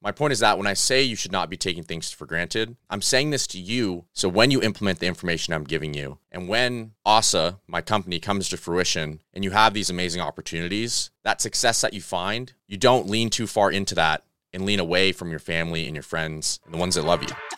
My point is that when I say you should not be taking things for granted, I'm saying this to you so when you implement the information I'm giving you, and when ASA, my company, comes to fruition and you have these amazing opportunities, that success that you find, you don't lean too far into that and lean away from your family and your friends and the ones that love you.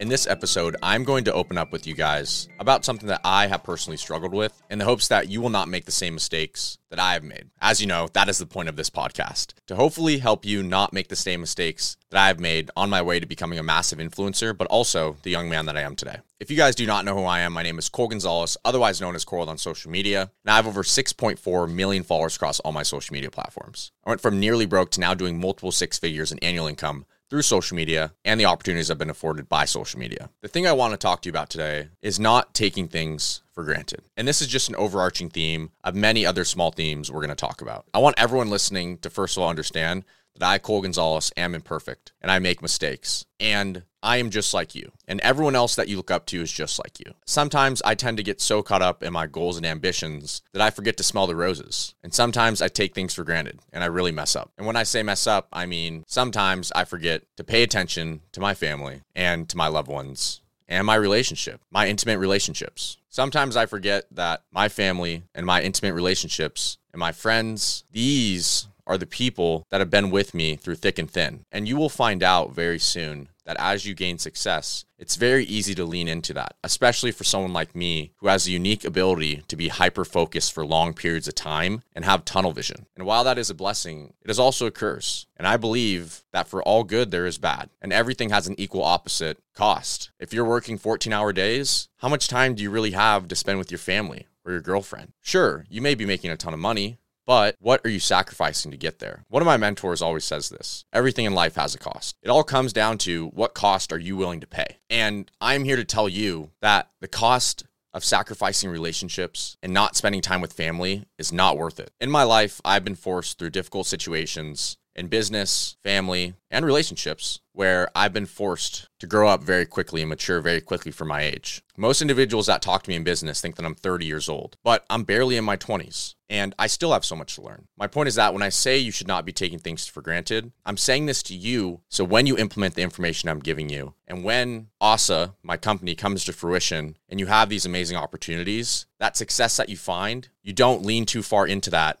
In this episode, I'm going to open up with you guys about something that I have personally struggled with in the hopes that you will not make the same mistakes that I have made. As you know, that is the point of this podcast to hopefully help you not make the same mistakes that I have made on my way to becoming a massive influencer, but also the young man that I am today. If you guys do not know who I am, my name is Cole Gonzalez, otherwise known as Coiled on social media, and I have over 6.4 million followers across all my social media platforms. I went from nearly broke to now doing multiple six figures in annual income through social media and the opportunities I've been afforded by social media. The thing I want to talk to you about today is not taking things for granted. And this is just an overarching theme of many other small themes we're going to talk about. I want everyone listening to first of all understand that I, Cole Gonzalez, am imperfect and I make mistakes. And I am just like you. And everyone else that you look up to is just like you. Sometimes I tend to get so caught up in my goals and ambitions that I forget to smell the roses. And sometimes I take things for granted and I really mess up. And when I say mess up, I mean sometimes I forget to pay attention to my family and to my loved ones and my relationship, my intimate relationships. Sometimes I forget that my family and my intimate relationships and my friends, these are the people that have been with me through thick and thin. And you will find out very soon that as you gain success, it's very easy to lean into that, especially for someone like me who has a unique ability to be hyper focused for long periods of time and have tunnel vision. And while that is a blessing, it is also a curse. And I believe that for all good, there is bad, and everything has an equal opposite cost. If you're working 14 hour days, how much time do you really have to spend with your family? Or your girlfriend. Sure, you may be making a ton of money, but what are you sacrificing to get there? One of my mentors always says this everything in life has a cost. It all comes down to what cost are you willing to pay? And I'm here to tell you that the cost of sacrificing relationships and not spending time with family is not worth it. In my life, I've been forced through difficult situations in business, family, and relationships where I've been forced to grow up very quickly and mature very quickly for my age. Most individuals that talk to me in business think that I'm 30 years old, but I'm barely in my 20s and I still have so much to learn. My point is that when I say you should not be taking things for granted, I'm saying this to you so when you implement the information I'm giving you and when ASA, my company, comes to fruition and you have these amazing opportunities, that success that you find, you don't lean too far into that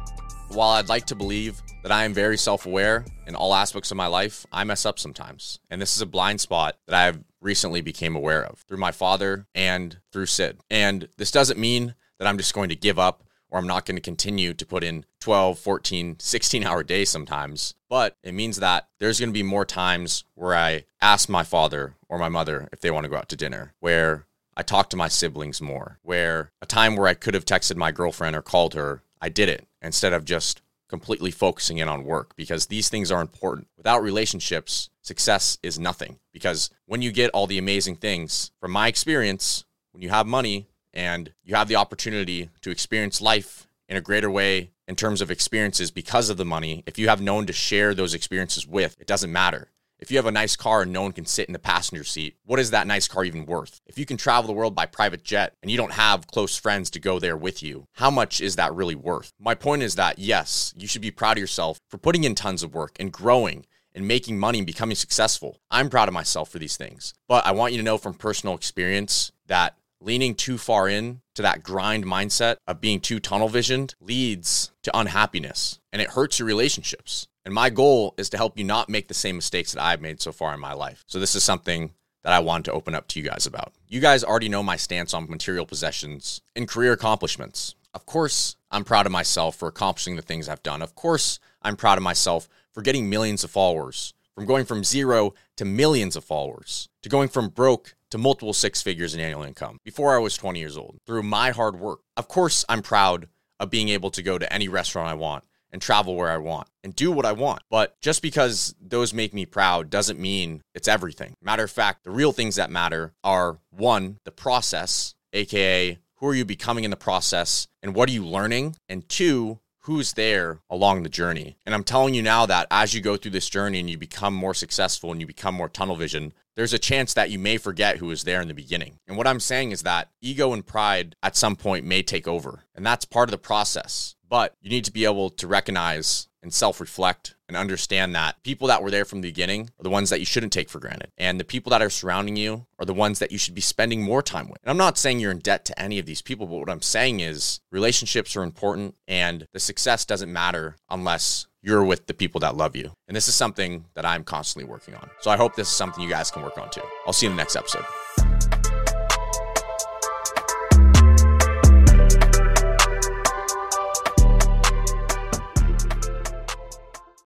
While I'd like to believe that I am very self aware in all aspects of my life, I mess up sometimes. And this is a blind spot that I've recently became aware of through my father and through Sid. And this doesn't mean that I'm just going to give up or I'm not going to continue to put in 12, 14, 16 hour days sometimes. But it means that there's going to be more times where I ask my father or my mother if they want to go out to dinner, where I talk to my siblings more, where a time where I could have texted my girlfriend or called her, I did it instead of just completely focusing in on work because these things are important. Without relationships, success is nothing because when you get all the amazing things, from my experience, when you have money and you have the opportunity to experience life in a greater way in terms of experiences because of the money, if you have no one to share those experiences with, it doesn't matter. If you have a nice car and no one can sit in the passenger seat, what is that nice car even worth? If you can travel the world by private jet and you don't have close friends to go there with you, how much is that really worth? My point is that yes, you should be proud of yourself for putting in tons of work and growing and making money and becoming successful. I'm proud of myself for these things. But I want you to know from personal experience that leaning too far in to that grind mindset of being too tunnel visioned leads to unhappiness and it hurts your relationships. And my goal is to help you not make the same mistakes that I've made so far in my life. So this is something that I want to open up to you guys about. You guys already know my stance on material possessions and career accomplishments. Of course, I'm proud of myself for accomplishing the things I've done. Of course, I'm proud of myself for getting millions of followers, from going from zero to millions of followers, to going from broke to multiple six figures in annual income before I was 20 years old through my hard work. Of course, I'm proud of being able to go to any restaurant I want and travel where I want and do what I want. But just because those make me proud doesn't mean it's everything. Matter of fact, the real things that matter are one, the process, aka who are you becoming in the process and what are you learning? And two, who's there along the journey. And I'm telling you now that as you go through this journey and you become more successful and you become more tunnel vision, there's a chance that you may forget who was there in the beginning. And what I'm saying is that ego and pride at some point may take over. And that's part of the process. But you need to be able to recognize and self reflect and understand that people that were there from the beginning are the ones that you shouldn't take for granted. And the people that are surrounding you are the ones that you should be spending more time with. And I'm not saying you're in debt to any of these people, but what I'm saying is relationships are important and the success doesn't matter unless you're with the people that love you. And this is something that I'm constantly working on. So I hope this is something you guys can work on too. I'll see you in the next episode.